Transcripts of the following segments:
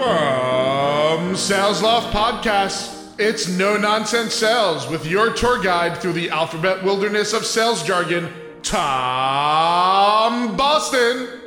From Salesloft Podcast, it's No Nonsense Sales with your tour guide through the alphabet wilderness of sales jargon, Tom Boston.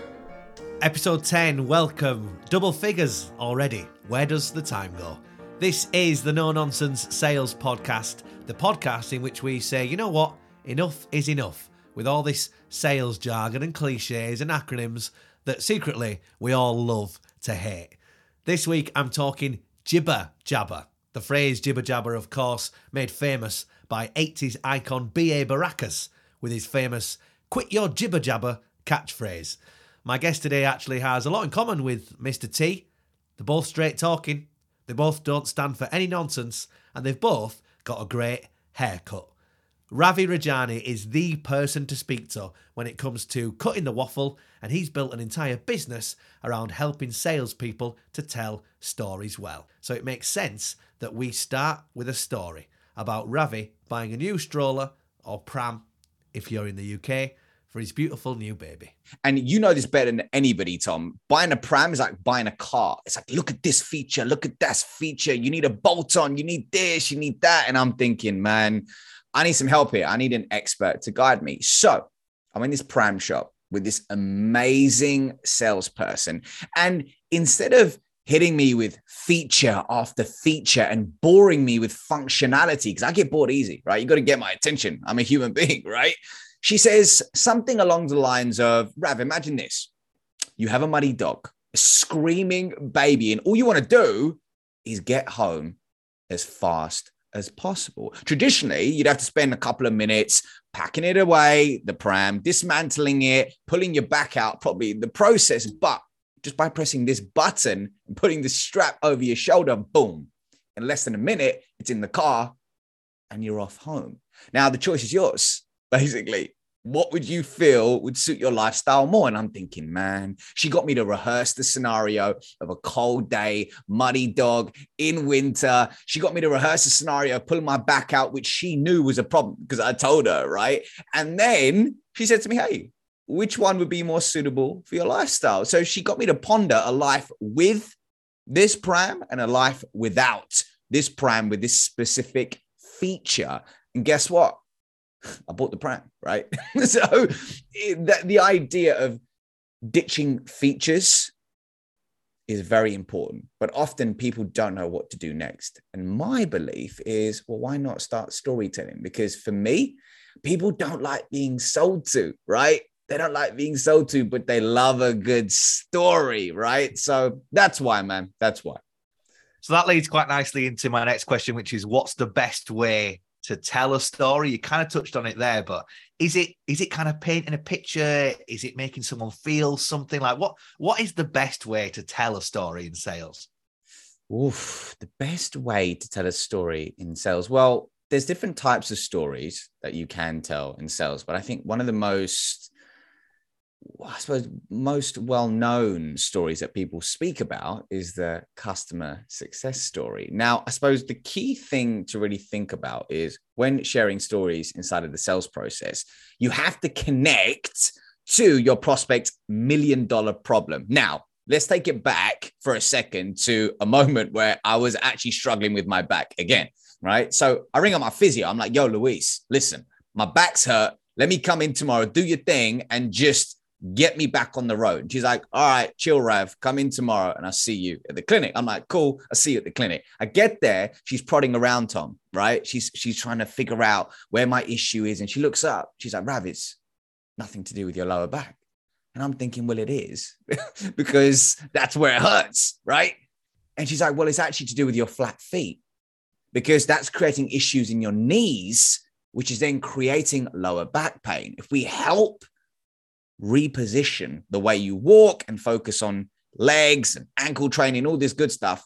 Episode 10, welcome. Double figures already. Where does the time go? This is the No Nonsense Sales Podcast, the podcast in which we say, you know what? Enough is enough with all this sales jargon and cliches and acronyms that secretly we all love to hate. This week I'm talking jibber jabber. The phrase jibber jabber, of course, made famous by 80s icon B.A. Baracus with his famous quit your jibber jabber catchphrase. My guest today actually has a lot in common with Mr. T. They're both straight talking, they both don't stand for any nonsense, and they've both got a great haircut. Ravi Rajani is the person to speak to when it comes to cutting the waffle, and he's built an entire business around helping salespeople to tell stories well. So it makes sense that we start with a story about Ravi buying a new stroller or pram, if you're in the UK, for his beautiful new baby. And you know this better than anybody, Tom. Buying a pram is like buying a car. It's like, look at this feature, look at that feature. You need a bolt on, you need this, you need that. And I'm thinking, man, I need some help here. I need an expert to guide me. So I'm in this pram shop with this amazing salesperson. And instead of hitting me with feature after feature and boring me with functionality, because I get bored easy, right? You got to get my attention. I'm a human being, right? She says something along the lines of Rav, imagine this. You have a muddy dog, a screaming baby, and all you want to do is get home as fast as possible. Traditionally, you'd have to spend a couple of minutes packing it away, the pram, dismantling it, pulling your back out, probably the process. But just by pressing this button and putting the strap over your shoulder, boom, in less than a minute, it's in the car and you're off home. Now, the choice is yours, basically what would you feel would suit your lifestyle more? And I'm thinking, man, she got me to rehearse the scenario of a cold day, muddy dog in winter. She got me to rehearse the scenario of pulling my back out, which she knew was a problem because I told her, right? And then she said to me, hey, which one would be more suitable for your lifestyle? So she got me to ponder a life with this pram and a life without this pram with this specific feature. And guess what? I bought the pram, right? so that the idea of ditching features is very important, but often people don't know what to do next. And my belief is, well, why not start storytelling? Because for me, people don't like being sold to, right? They don't like being sold to, but they love a good story, right? So that's why, man. That's why. So that leads quite nicely into my next question, which is what's the best way to tell a story. You kind of touched on it there, but is it is it kind of painting a picture? Is it making someone feel something like what what is the best way to tell a story in sales? Oof, the best way to tell a story in sales. Well, there's different types of stories that you can tell in sales, but I think one of the most I suppose most well-known stories that people speak about is the customer success story. Now, I suppose the key thing to really think about is when sharing stories inside of the sales process, you have to connect to your prospect's million dollar problem. Now, let's take it back for a second to a moment where I was actually struggling with my back again, right? So I ring up my physio. I'm like, yo, Louise, listen, my back's hurt. Let me come in tomorrow, do your thing, and just get me back on the road. she's like, all right, chill, Rav, come in tomorrow and I'll see you at the clinic. I'm like, cool, I'll see you at the clinic. I get there, she's prodding around Tom, right? She's she's trying to figure out where my issue is. And she looks up, she's like, Rav, it's nothing to do with your lower back. And I'm thinking, well, it is because that's where it hurts, right? And she's like, well, it's actually to do with your flat feet because that's creating issues in your knees, which is then creating lower back pain. If we help reposition the way you walk and focus on legs and ankle training, all this good stuff,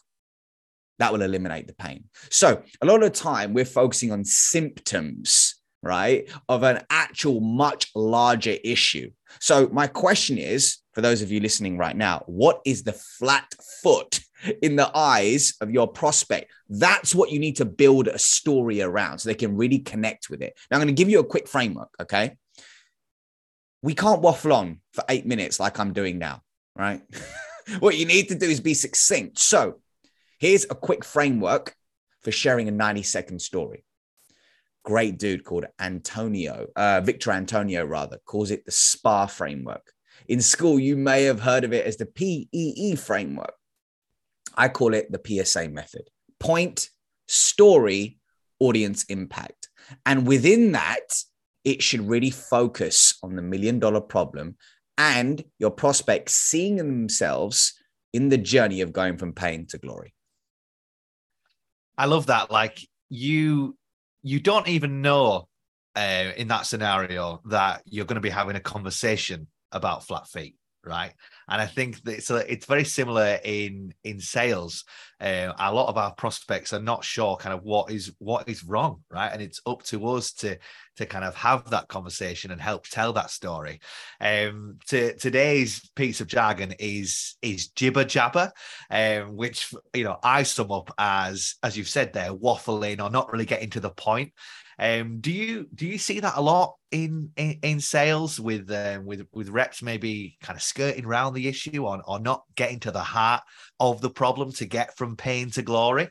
that will eliminate the pain. So, a lot of time, we're focusing on symptoms, right, of an actual much larger issue. So, my question is for those of you listening right now, what is the flat foot in the eyes of your prospect? That's what you need to build a story around so they can really connect with it. Now, I'm going to give you a quick framework, okay? We can't waffle on for eight minutes like I'm doing now, right? what you need to do is be succinct. So here's a quick framework for sharing a 90 second story. Great dude called Antonio, uh, Victor Antonio, rather, calls it the SPA framework. In school, you may have heard of it as the PEE framework. I call it the PSA method point, story, audience impact. And within that, it should really focus on the million dollar problem and your prospects seeing themselves in the journey of going from pain to glory. I love that. Like you, you don't even know uh, in that scenario that you're going to be having a conversation about flat feet right? And I think that it's a, it's very similar in in sales. Uh, a lot of our prospects are not sure kind of what is what is wrong, right? And it's up to us to to kind of have that conversation and help tell that story. Um, to, today's piece of jargon is is jibber jabber, um, which you know I sum up as as you've said there, waffling or not really getting to the point. Um, do you do you see that a lot in in, in sales with um, with with reps maybe kind of skirting around the issue or, or not getting to the heart of the problem to get from pain to glory?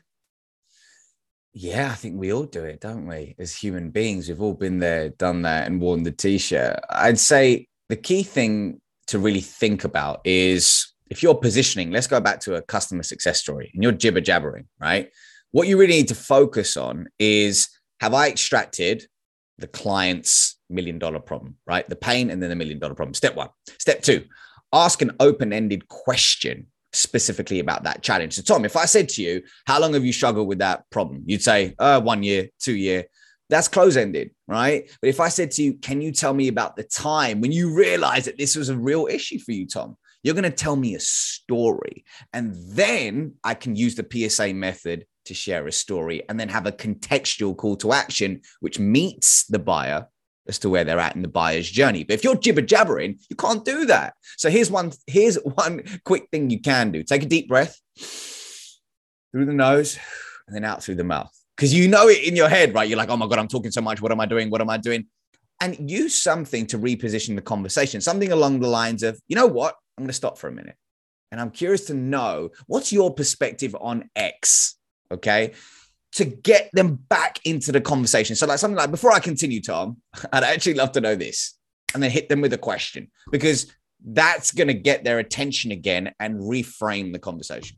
Yeah, I think we all do it, don't we? As human beings, we've all been there, done that, and worn the t-shirt. I'd say the key thing to really think about is if you're positioning, let's go back to a customer success story and you're jibber jabbering, right? What you really need to focus on is have I extracted the client's million dollar problem, right? The pain and then the million dollar problem. Step one. Step two, ask an open ended question specifically about that challenge. So, Tom, if I said to you, How long have you struggled with that problem? You'd say, uh, One year, two year. That's close ended, right? But if I said to you, Can you tell me about the time when you realized that this was a real issue for you, Tom? You're going to tell me a story. And then I can use the PSA method to share a story and then have a contextual call to action, which meets the buyer as to where they're at in the buyer's journey. But if you're jibber jabbering, you can't do that. So here's one, here's one quick thing you can do. Take a deep breath through the nose and then out through the mouth. Because you know it in your head, right? You're like, oh my God, I'm talking so much. What am I doing? What am I doing? And use something to reposition the conversation, something along the lines of, you know what? I'm going to stop for a minute. And I'm curious to know what's your perspective on X? Okay. To get them back into the conversation. So, like something like before I continue, Tom, I'd actually love to know this and then hit them with a question because that's going to get their attention again and reframe the conversation.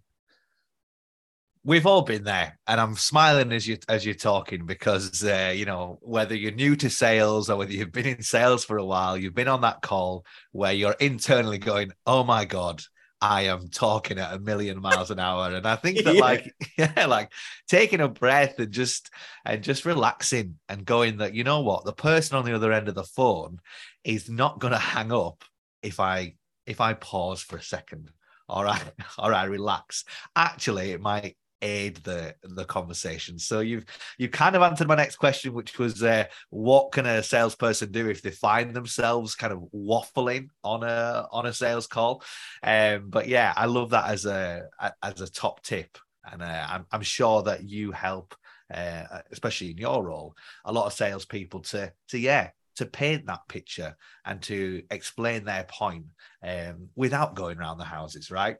We've all been there, and I'm smiling as you as you're talking because uh, you know whether you're new to sales or whether you've been in sales for a while, you've been on that call where you're internally going, "Oh my god, I am talking at a million miles an hour. And I think that yeah. like, yeah, like taking a breath and just and just relaxing and going that, you know what, the person on the other end of the phone is not gonna hang up if I if I pause for a second or I or I relax. Actually, it might aid the the conversation. So you've you kind of answered my next question, which was uh, what can a salesperson do if they find themselves kind of waffling on a on a sales call? Um, but yeah, I love that as a as a top tip, and uh, I'm I'm sure that you help. Uh, especially in your role, a lot of salespeople to to yeah to paint that picture and to explain their point um, without going around the houses, right?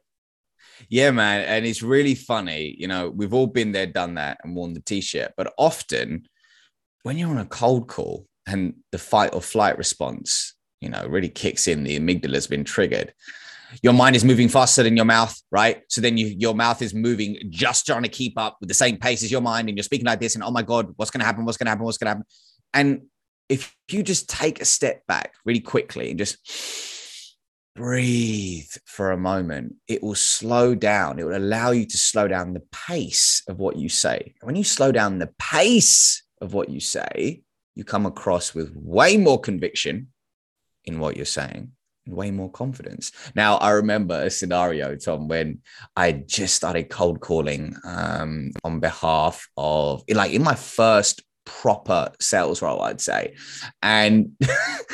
Yeah, man. And it's really funny. You know, we've all been there, done that, and worn the t shirt. But often when you're on a cold call and the fight or flight response, you know, really kicks in, the amygdala has been triggered. Your mind is moving faster than your mouth, right? So then you, your mouth is moving, just trying to keep up with the same pace as your mind, and you're speaking like this, and oh my god, what's going to happen? What's going to happen? What's going to happen? And if you just take a step back really quickly and just breathe for a moment, it will slow down. It will allow you to slow down the pace of what you say. When you slow down the pace of what you say, you come across with way more conviction in what you're saying and way more confidence. Now, I remember a scenario, Tom, when I just started cold calling um, on behalf of, like, in my first proper sales role, I'd say. And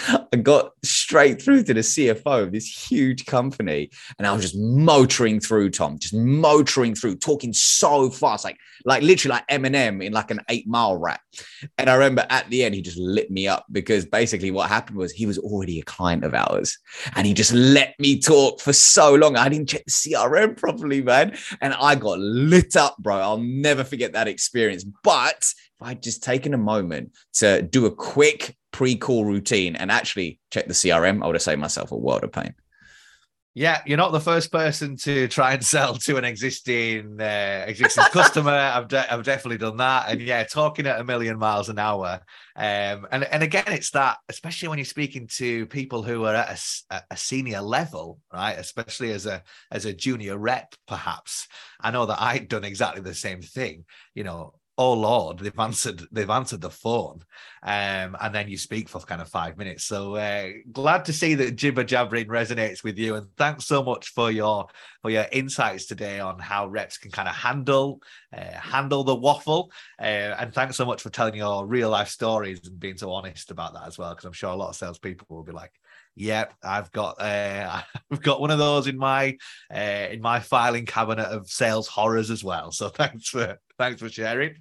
I got straight through to the CFO of this huge company. And I was just motoring through, Tom, just motoring through, talking so fast, like, like literally like Eminem in like an eight mile rap. And I remember at the end, he just lit me up because basically what happened was he was already a client of ours and he just let me talk for so long. I didn't check the CRM properly, man. And I got lit up, bro. I'll never forget that experience. But if I'd just taken a moment to do a quick pre-call routine and actually check the CRM, I would have saved myself a world of pain. Yeah, you're not the first person to try and sell to an existing uh, existing customer. I've de- I've definitely done that, and yeah, talking at a million miles an hour. Um, and and again, it's that, especially when you're speaking to people who are at a, a, senior level, right? Especially as a as a junior rep, perhaps. I know that I'd done exactly the same thing. You know, oh lord they've answered they've answered the phone um, and then you speak for kind of five minutes so uh, glad to see that jibber jabbering resonates with you and thanks so much for your for your insights today on how reps can kind of handle uh, handle the waffle uh, and thanks so much for telling your real life stories and being so honest about that as well because i'm sure a lot of salespeople will be like Yep, I've got uh, I've got one of those in my uh, in my filing cabinet of sales horrors as well. So thanks for thanks for sharing.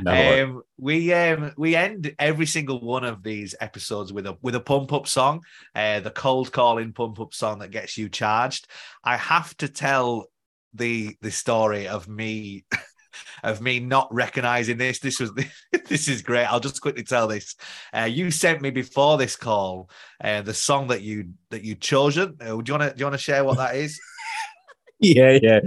No um, we um, we end every single one of these episodes with a with a pump up song, uh, the cold calling pump up song that gets you charged. I have to tell the the story of me of me not recognizing this. This was this is great. I'll just quickly tell this. Uh, you sent me before this call uh, the song that you that you chosen. Uh, do you want to do you want to share what that is? yeah, yeah.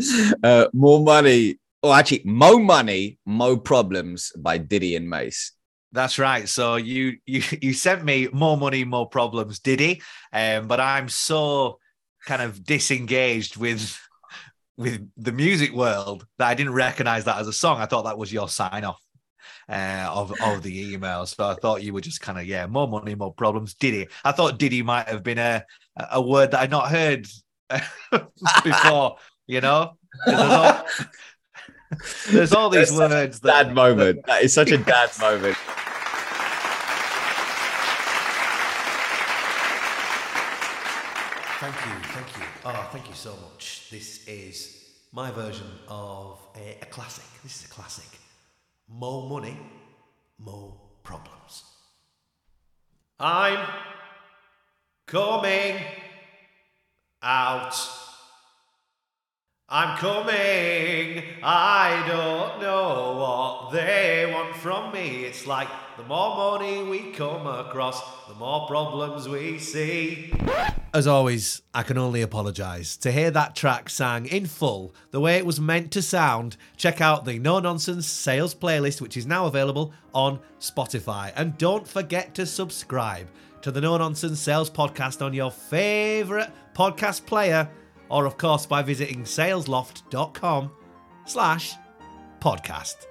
Uh, more money. Oh, actually, Mo Money, Mo Problems by Diddy and Mase. That's right. So you you you sent me more money, more problems, Diddy. Um, but I'm so kind of disengaged with with the music world that I didn't recognize that as a song. I thought that was your sign off uh, of of the email. So I thought you were just kind of yeah, more money, more problems. Diddy. I thought Diddy might have been a a word that I'd not heard before. you know, all, there's all these words. That, dad moment. That, that is such a dad moment. Thank you, thank you. Oh, thank you so much. This is my version of a, a classic. This is a classic. More money, more problems. I'm coming out. I'm coming. I don't know what they want from me. It's like the more money we come across, the more problems we see. As always, I can only apologise. To hear that track sang in full, the way it was meant to sound, check out the No Nonsense Sales playlist, which is now available on Spotify. And don't forget to subscribe to the No Nonsense Sales podcast on your favourite podcast player, or of course by visiting salesloft.com slash podcast.